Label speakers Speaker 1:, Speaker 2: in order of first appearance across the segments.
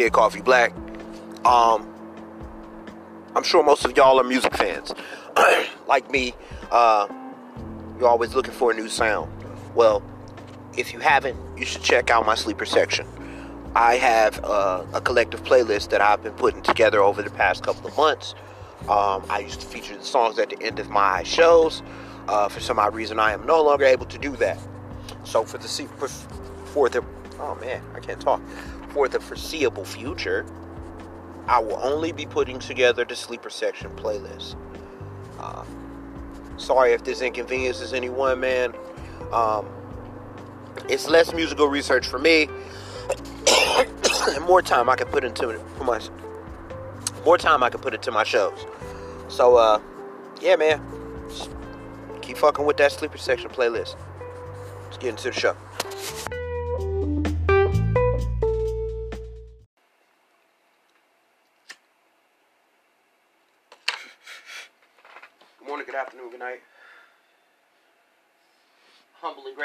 Speaker 1: Kid Coffee Black. Um, I'm sure most of y'all are music fans. like me, uh, you're always looking for a new sound. Well, if you haven't, you should check out my sleeper section. I have uh, a collective playlist that I've been putting together over the past couple of months. Um, I used to feature the songs at the end of my shows. Uh, for some odd reason, I am no longer able to do that. So for the for the oh man, I can't talk. For the foreseeable future, I will only be putting together the sleeper section playlist. Uh, sorry if this inconveniences anyone, man. Um, it's less musical research for me, and more time I can put into my more time I can put into my shows. So, uh, yeah, man, Just keep fucking with that sleeper section playlist. Let's get into the show.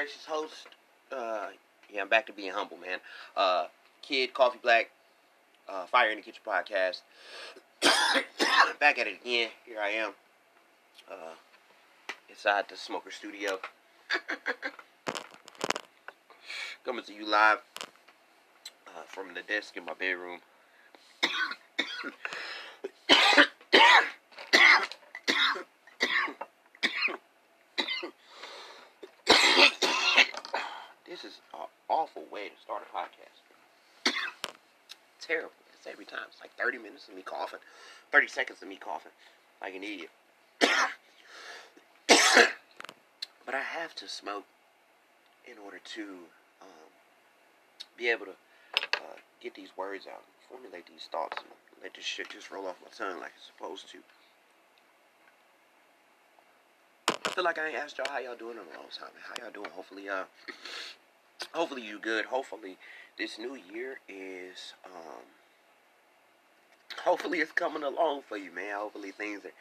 Speaker 1: Gracious host. Uh, yeah, I'm back to being humble, man. Uh, Kid Coffee Black, uh, Fire in the Kitchen podcast. back at it again. Here I am. Uh, inside the Smoker Studio. Coming to you live uh, from the desk in my bedroom. this is an awful way to start a podcast. Terrible. It's every time. It's like 30 minutes of me coughing, 30 seconds of me coughing like an idiot. but I have to smoke in order to um, be able to uh, get these words out, formulate these thoughts, and let this shit just roll off my tongue like it's supposed to. I feel like I ain't asked y'all how y'all doing in a long time. How y'all doing? Hopefully, uh, hopefully you good. Hopefully this new year is um hopefully it's coming along for you, man. Hopefully things are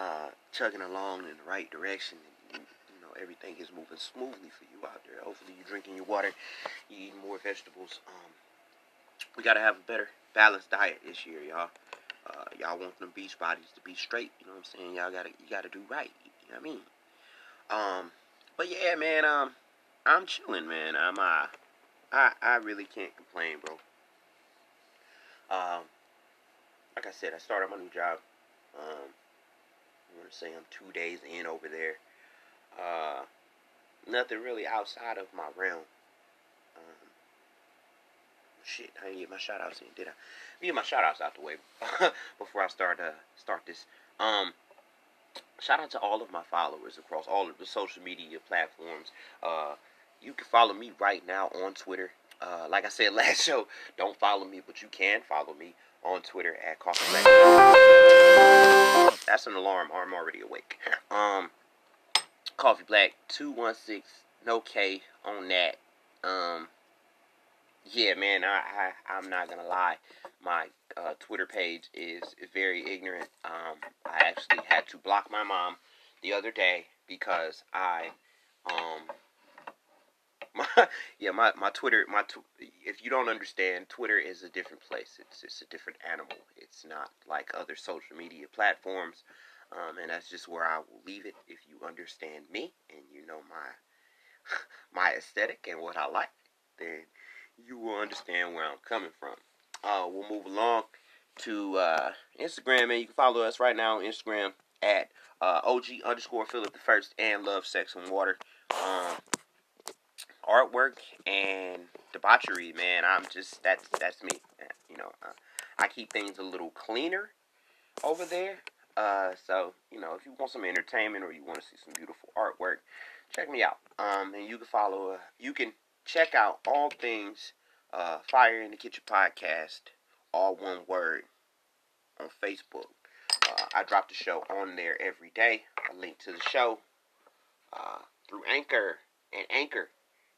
Speaker 1: uh chugging along in the right direction and you know everything is moving smoothly for you out there. Hopefully you're drinking your water, you eating more vegetables. Um we gotta have a better balanced diet this year, y'all. Uh, y'all want them beach bodies to be straight, you know what I'm saying? Y'all gotta you gotta do right. You know what I mean? Um but yeah, man, um I'm chilling, man. I'm uh, I I really can't complain, bro. Um, like I said, I started my new job. Um, I'm gonna say I'm two days in over there. Uh, nothing really outside of my realm. Um, shit, I didn't get my shout outs in, did I? Get my shout outs out the way before I start uh start this. Um, shout out to all of my followers across all of the social media platforms. Uh, you can follow me right now on Twitter. Uh, like I said last show, don't follow me, but you can follow me on Twitter at Coffee Black. That's an alarm. I'm already awake. Um, Coffee Black two one six, no K on that. Um, yeah, man, I, I I'm not gonna lie, my uh, Twitter page is very ignorant. Um, I actually had to block my mom the other day because I um my yeah my my Twitter my tw- if you don't understand Twitter is a different place. It's it's a different animal. It's not like other social media platforms. Um, and that's just where I will leave it if you understand me and you know my my aesthetic and what I like then you will understand where I'm coming from. Uh, we'll move along to uh, Instagram and you can follow us right now on Instagram at uh, OG underscore Philip the first and love sex and water. Um, artwork and debauchery, man, I'm just that's that's me. You know, uh, I keep things a little cleaner over there. Uh, so you know, if you want some entertainment or you want to see some beautiful artwork, check me out. Um, and you can follow. Uh, you can check out all things uh, Fire in the Kitchen podcast, all one word, on Facebook. Uh, I drop the show on there every day. A link to the show uh, through Anchor and Anchor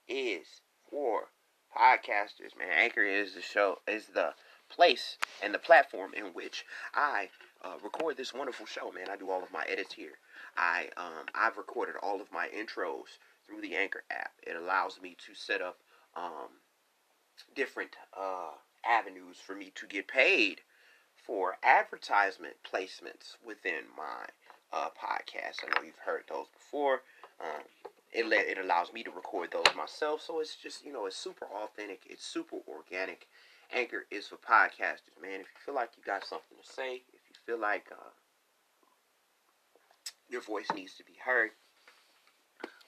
Speaker 1: is for podcasters, man. Anchor is the show, is the place and the platform in which I uh, record this wonderful show, man. I do all of my edits here. I um, I've recorded all of my intros through the Anchor app. It allows me to set up um, different uh, avenues for me to get paid for advertisement placements within my uh, podcast. I know you've heard those before. Um, it let, it allows me to record those myself. So it's just you know it's super authentic. It's super organic. Anchor is for podcasters, man. If you feel like you got something to say, if you feel like uh, your voice needs to be heard,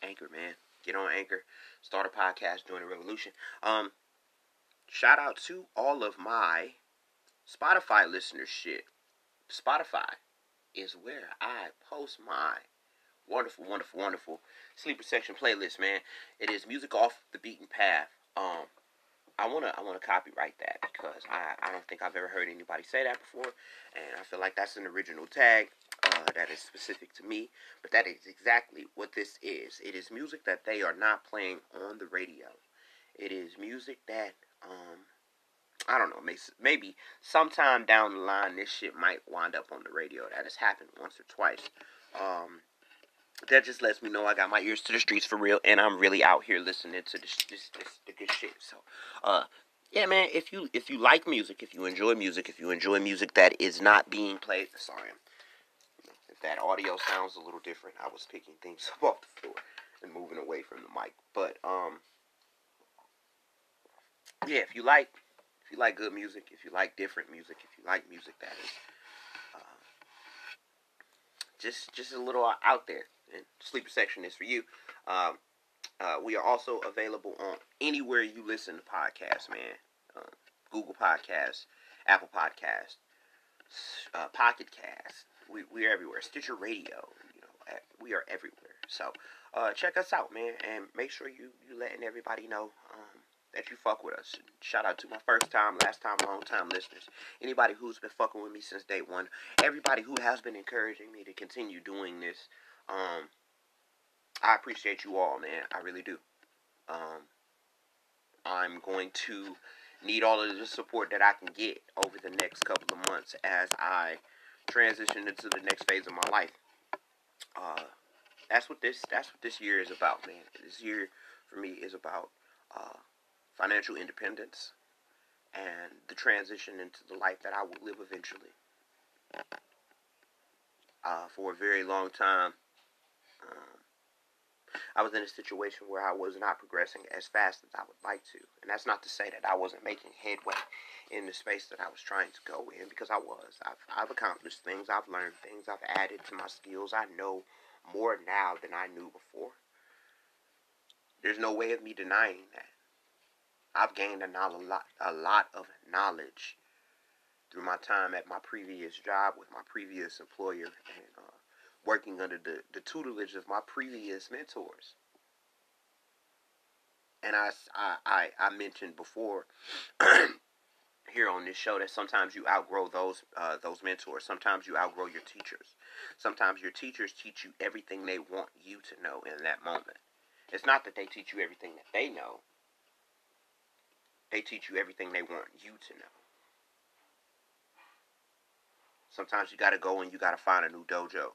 Speaker 1: Anchor, man, get on Anchor, start a podcast, join a revolution. Um, shout out to all of my Spotify listeners. Shit, Spotify is where I post my wonderful, wonderful, wonderful sleeper section playlist, man. It is music off the beaten path. Um, I wanna I wanna copyright that because I I don't think I've ever heard anybody say that before, and I feel like that's an original tag uh, that is specific to me. But that is exactly what this is. It is music that they are not playing on the radio. It is music that um I don't know, maybe sometime down the line this shit might wind up on the radio. That has happened once or twice. Um, that just lets me know I got my ears to the streets for real, and I'm really out here listening to this, this, this the good shit. So, uh, yeah, man. If you if you like music, if you enjoy music, if you enjoy music that is not being played, sorry, if that audio sounds a little different, I was picking things up off the floor and moving away from the mic. But um, yeah, if you like if you like good music, if you like different music, if you like music that is uh, just just a little out there and sleeper section is for you. Um, uh, we are also available on anywhere you listen to podcasts, man. Uh, Google Podcasts, Apple Podcasts, uh, Pocket Cast. We we are everywhere. Stitcher Radio. You know, we are everywhere. So uh, check us out, man, and make sure you you letting everybody know. Um, that you fuck with us. Shout out to my first time, last time, long time listeners. Anybody who's been fucking with me since day one. Everybody who has been encouraging me to continue doing this. Um, I appreciate you all, man. I really do. Um,
Speaker 2: I'm going to need all of the support that I can get over the next couple of months as I transition into the next phase of my life. Uh, that's what this that's what this year is about, man. This year for me is about uh, financial independence and the transition into the life that I will live eventually. Uh, for a very long time, um, I was in a situation where I was not progressing as fast as I would like to. And that's not to say that I wasn't making headway in the space that I was trying to go in, because I was. I've, I've accomplished things, I've learned things, I've added to my skills. I know more now than I knew before. There's no way of me denying that. I've gained a lot, a lot of knowledge through my time at my previous job with my previous employer and uh, working under the, the tutelage of my previous mentors. And I, I, I, mentioned before here on this show that sometimes you outgrow those uh, those mentors. Sometimes you outgrow your teachers. Sometimes your teachers teach you everything they want you to know in that moment. It's not that they teach you everything that they know. They teach you everything they want you to know. Sometimes you got to go and you got to find a new dojo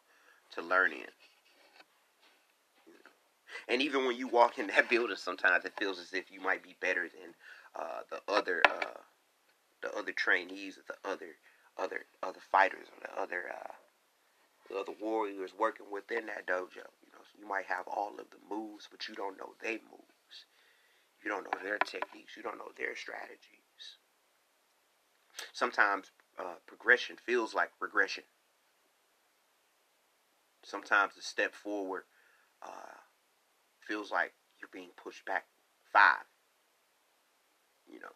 Speaker 2: to learn in. And even when you walk in that building, sometimes it feels as if you might be better than uh, the other uh, the other trainees or the other other other fighters or the other uh, the other warriors working within that dojo. You know, so you might have all of the moves, but you don't know they moves. You don't know their techniques. You don't know their strategies. Sometimes uh, progression feels like regression. Sometimes the step forward uh, feels like you're being pushed back five. You know,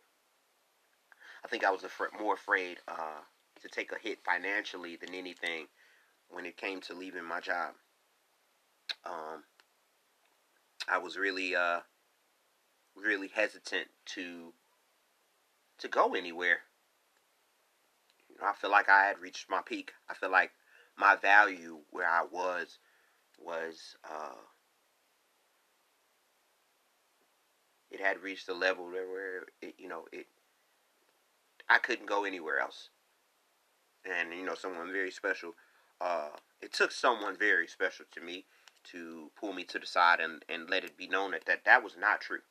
Speaker 2: I think I was af- more afraid uh, to take a hit financially than anything when it came to leaving my job. Um, I was really, uh, really hesitant to to go anywhere. You know, I feel like I had reached my peak. I feel like my value where I was was uh, it had reached a level where it, you know it I couldn't go anywhere else. And you know, someone very special. Uh, it took someone very special to me to pull me to the side and, and let it be known that, that that was not true.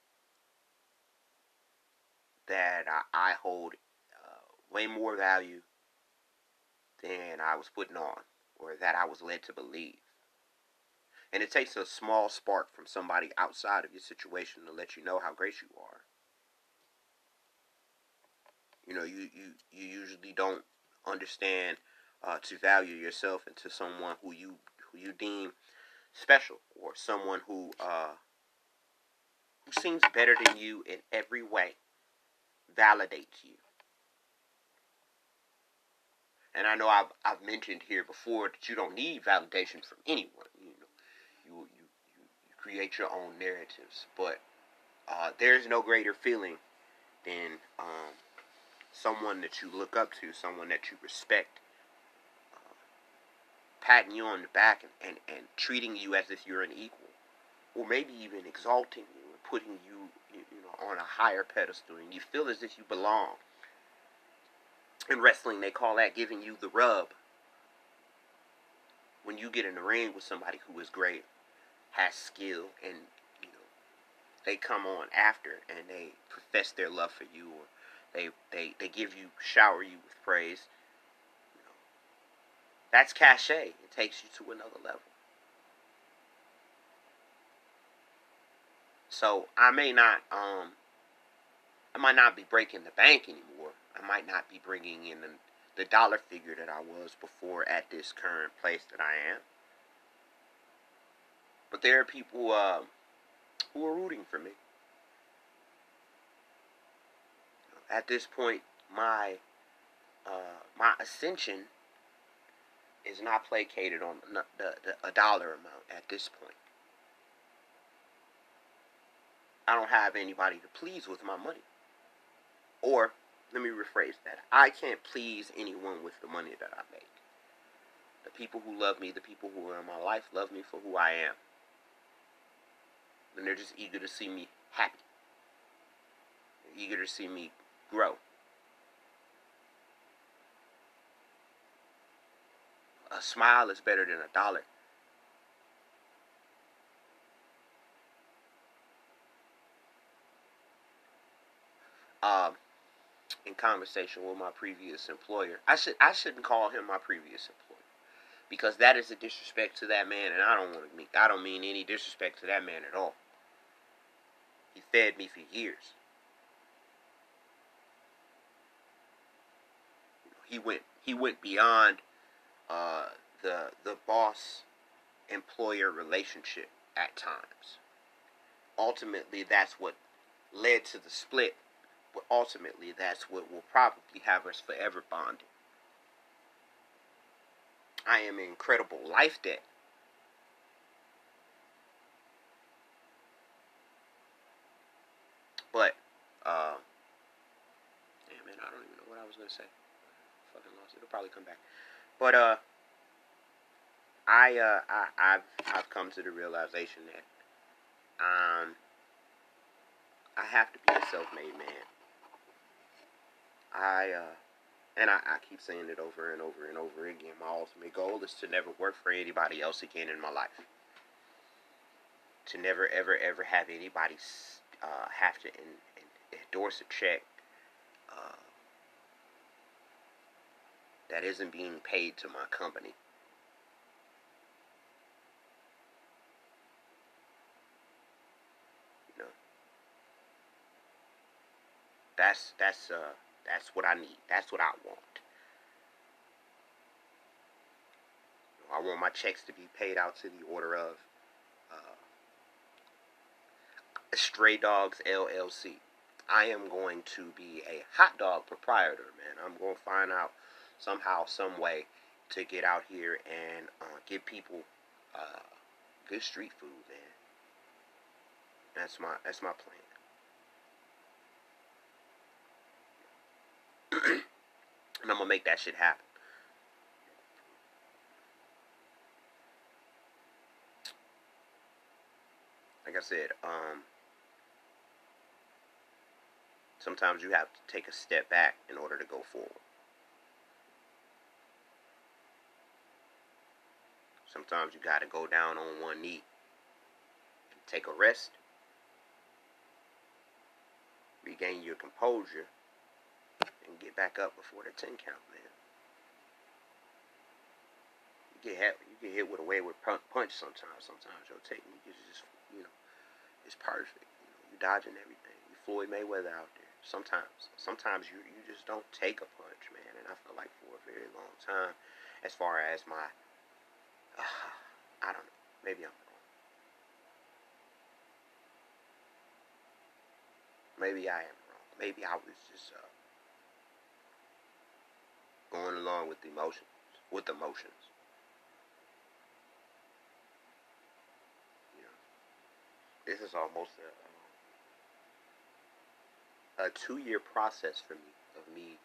Speaker 2: That I, I hold uh, way more value than I was putting on or that I was led to believe. And it takes a small spark from somebody outside of your situation to let you know how great you are. You know, you, you, you usually don't understand uh, to value yourself into someone who you who you deem special or someone who uh, who seems better than you in every way validates you. And I know I've, I've mentioned here before that you don't need validation from anyone. You know, you you, you, you create your own narratives, but uh, there's no greater feeling than um, someone that you look up to, someone that you respect, uh, patting you on the back and, and, and treating you as if you're an equal, or maybe even exalting you and putting you, you, you know, on a higher pedestal, and you feel as if you belong. In wrestling, they call that giving you the rub. When you get in the ring with somebody who is great, has skill, and you know, they come on after and they profess their love for you, or they they they give you shower you with praise. You know, that's cachet. It takes you to another level. So I may not um I might not be breaking the bank anymore. I might not be bringing in the, the dollar figure that I was before at this current place that I am. But there are people uh, who are rooting for me. at this point, my uh, my ascension is not placated on the, the, the, a dollar amount at this point. I don't have anybody to please with my money. Or, let me rephrase that. I can't please anyone with the money that I make. The people who love me, the people who are in my life, love me for who I am. And they're just eager to see me happy. eager to see me grow. A smile is better than a dollar. Um, in conversation with my previous employer, I should I shouldn't call him my previous employer because that is a disrespect to that man, and I don't want to mean I don't mean any disrespect to that man at all. He fed me for years. He went he went beyond uh, the the boss employer relationship at times. Ultimately, that's what led to the split. But ultimately, that's what will probably have us forever bonded. I am in incredible life debt. But, uh, damn man, I don't even know what I was gonna say. Fucking lost it. It'll probably come back. But uh, I uh, I I've I've come to the realization that um, I have to be a self-made man. I uh, and I, I keep saying it over and over and over again. My ultimate goal is to never work for anybody else again in my life. To never, ever, ever have anybody uh, have to in, in, endorse a check uh, that isn't being paid to my company. You know, that's that's uh that's what I need. That's what I want. I want my checks to be paid out to the order of uh, Stray Dogs LLC. I am going to be a hot dog proprietor, man. I'm going to find out somehow, some way to get out here and uh, give people uh, good street food, man. That's my that's my plan. and I'm gonna make that shit happen. Like I said, um, sometimes you have to take a step back in order to go forward. Sometimes you got to go down on one knee and take a rest, regain your composure, and get back up before the 10 count, man. You get hit, you get hit with a wayward punch sometimes. Sometimes your technique is just, you know, it's perfect. You know, you're dodging everything. You Floyd Mayweather out there. Sometimes, sometimes you you just don't take a punch, man. And I feel like for a very long time, as far as my, uh, I don't know, maybe I'm wrong. Maybe I am wrong. Maybe I was just uh, going along with emotions, with emotions. Know, this is almost a, a two-year process for me of me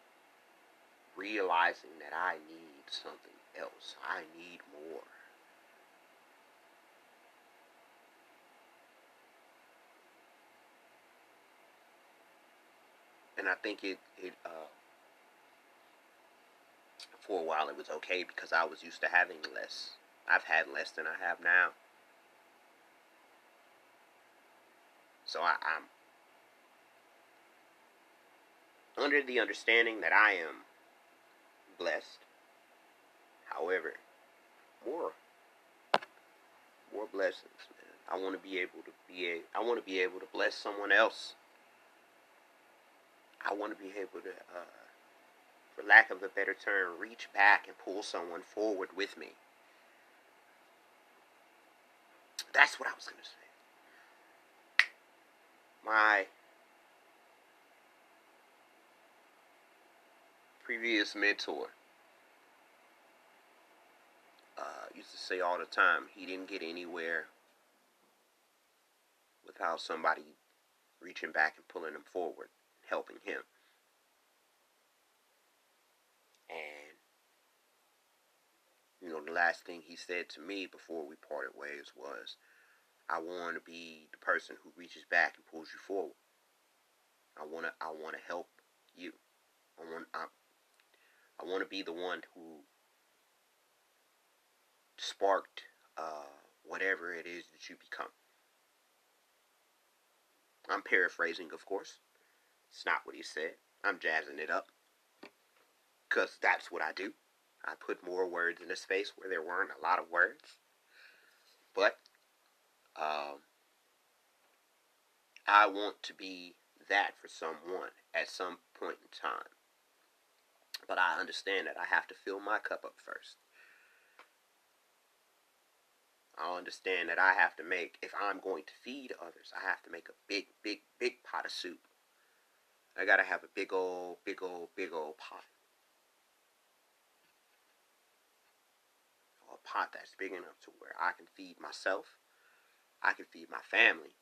Speaker 2: realizing that I need something else. I need more. And I think it it uh, for a while it was okay because I was used to having less. I've had less than I have now. So I, am under the understanding that I am blessed. However, more more blessings, man. I want to be able to be a, I want to be able to bless someone else. I want to be able to uh, for lack of a better term, reach back and pull someone forward with me. That's what I was going to say. My previous mentor uh, used to say all the time he didn't get anywhere without somebody reaching back and pulling him forward, helping him. And, you know, the last thing he said to me before we parted ways was, I want to be the person who reaches back and pulls you forward. I wanna I wanna help you. I want I, I want to be the one who sparked uh, whatever it is that you become. I'm paraphrasing, of course. It's not what he said. I'm jazzing it up. Because that's what I do. I put more words in a space where there weren't a lot of words. But um, I want to be that for someone at some point in time. But I understand that I have to fill my cup up first. I understand that I have to make, if I'm going to feed others, I have to make a big, big, big pot of soup. I gotta have a big old, big old, big old pot. Pot that's big enough to where I can feed myself, I can feed my family,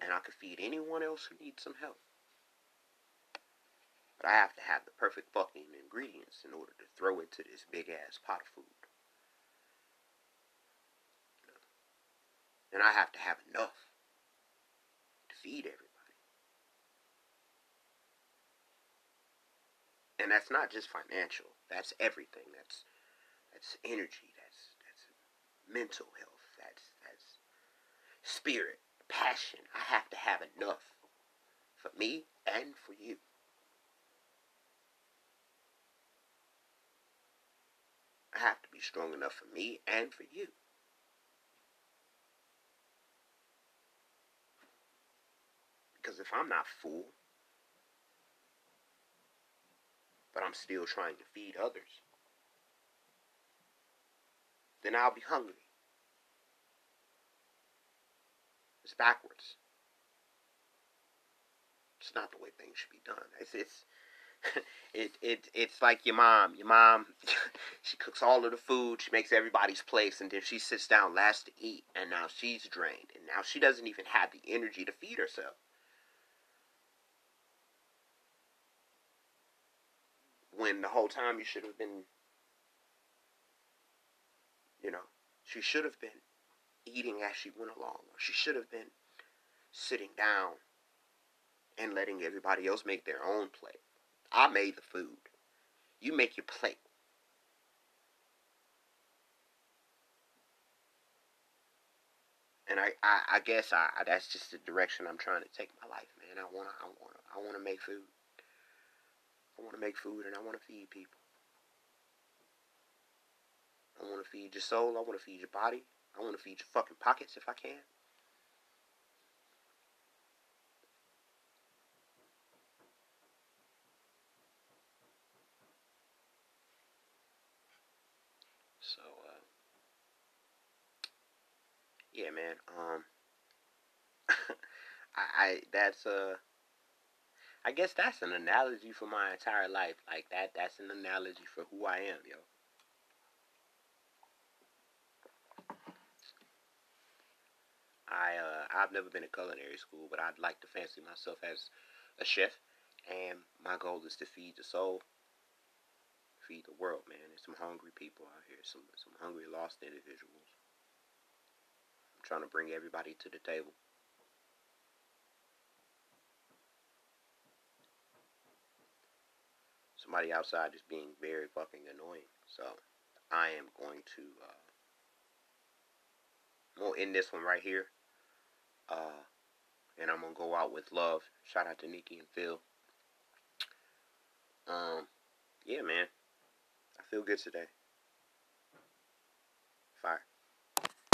Speaker 2: and I can feed anyone else who needs some help. But I have to have the perfect fucking ingredients in order to throw into this big ass pot of food. And I have to have enough to feed everybody. And that's not just financial. That's everything. That's that's energy. That's that's mental health. That's that's spirit, passion. I have to have enough for me and for you. I have to be strong enough for me and for you. Because if I'm not full, but I'm still trying to feed others, then I'll be hungry. It's backwards. It's not the way things should be done. It's it's it it it's like your mom. Your mom, she cooks all of the food. She makes everybody's place, and then she sits down last to eat. And now she's drained, and now she doesn't even have the energy to feed herself. When the whole time you should have been, you know, she should have been eating as she went along, or she should have been sitting down and letting everybody else make their own plate. I made the food. You make your plate. And I, I, I guess I, that's just the direction I'm trying to take my life, man. I wanna, I wanna, I wanna make food. I wanna make food, and I wanna feed people. I wanna feed your soul. I wanna feed your body. I wanna feed your fucking pockets if I can. So, uh, yeah, man. Um, I, I that's a. I guess that's an analogy for my entire life. Like that. That's an analogy for who I am, yo. I uh, I've never been to culinary school, but I'd like to fancy myself as a chef, and my goal is to feed the soul feed the world, man. There's some hungry people out here, some some hungry, lost individuals. I'm trying to bring everybody to the table. Somebody outside is being very fucking annoying, so I am going to. Uh, we'll end this one right here. Uh, and I'm gonna go out with love. Shout out to Nikki and Phil. Um, yeah, man I feel good today.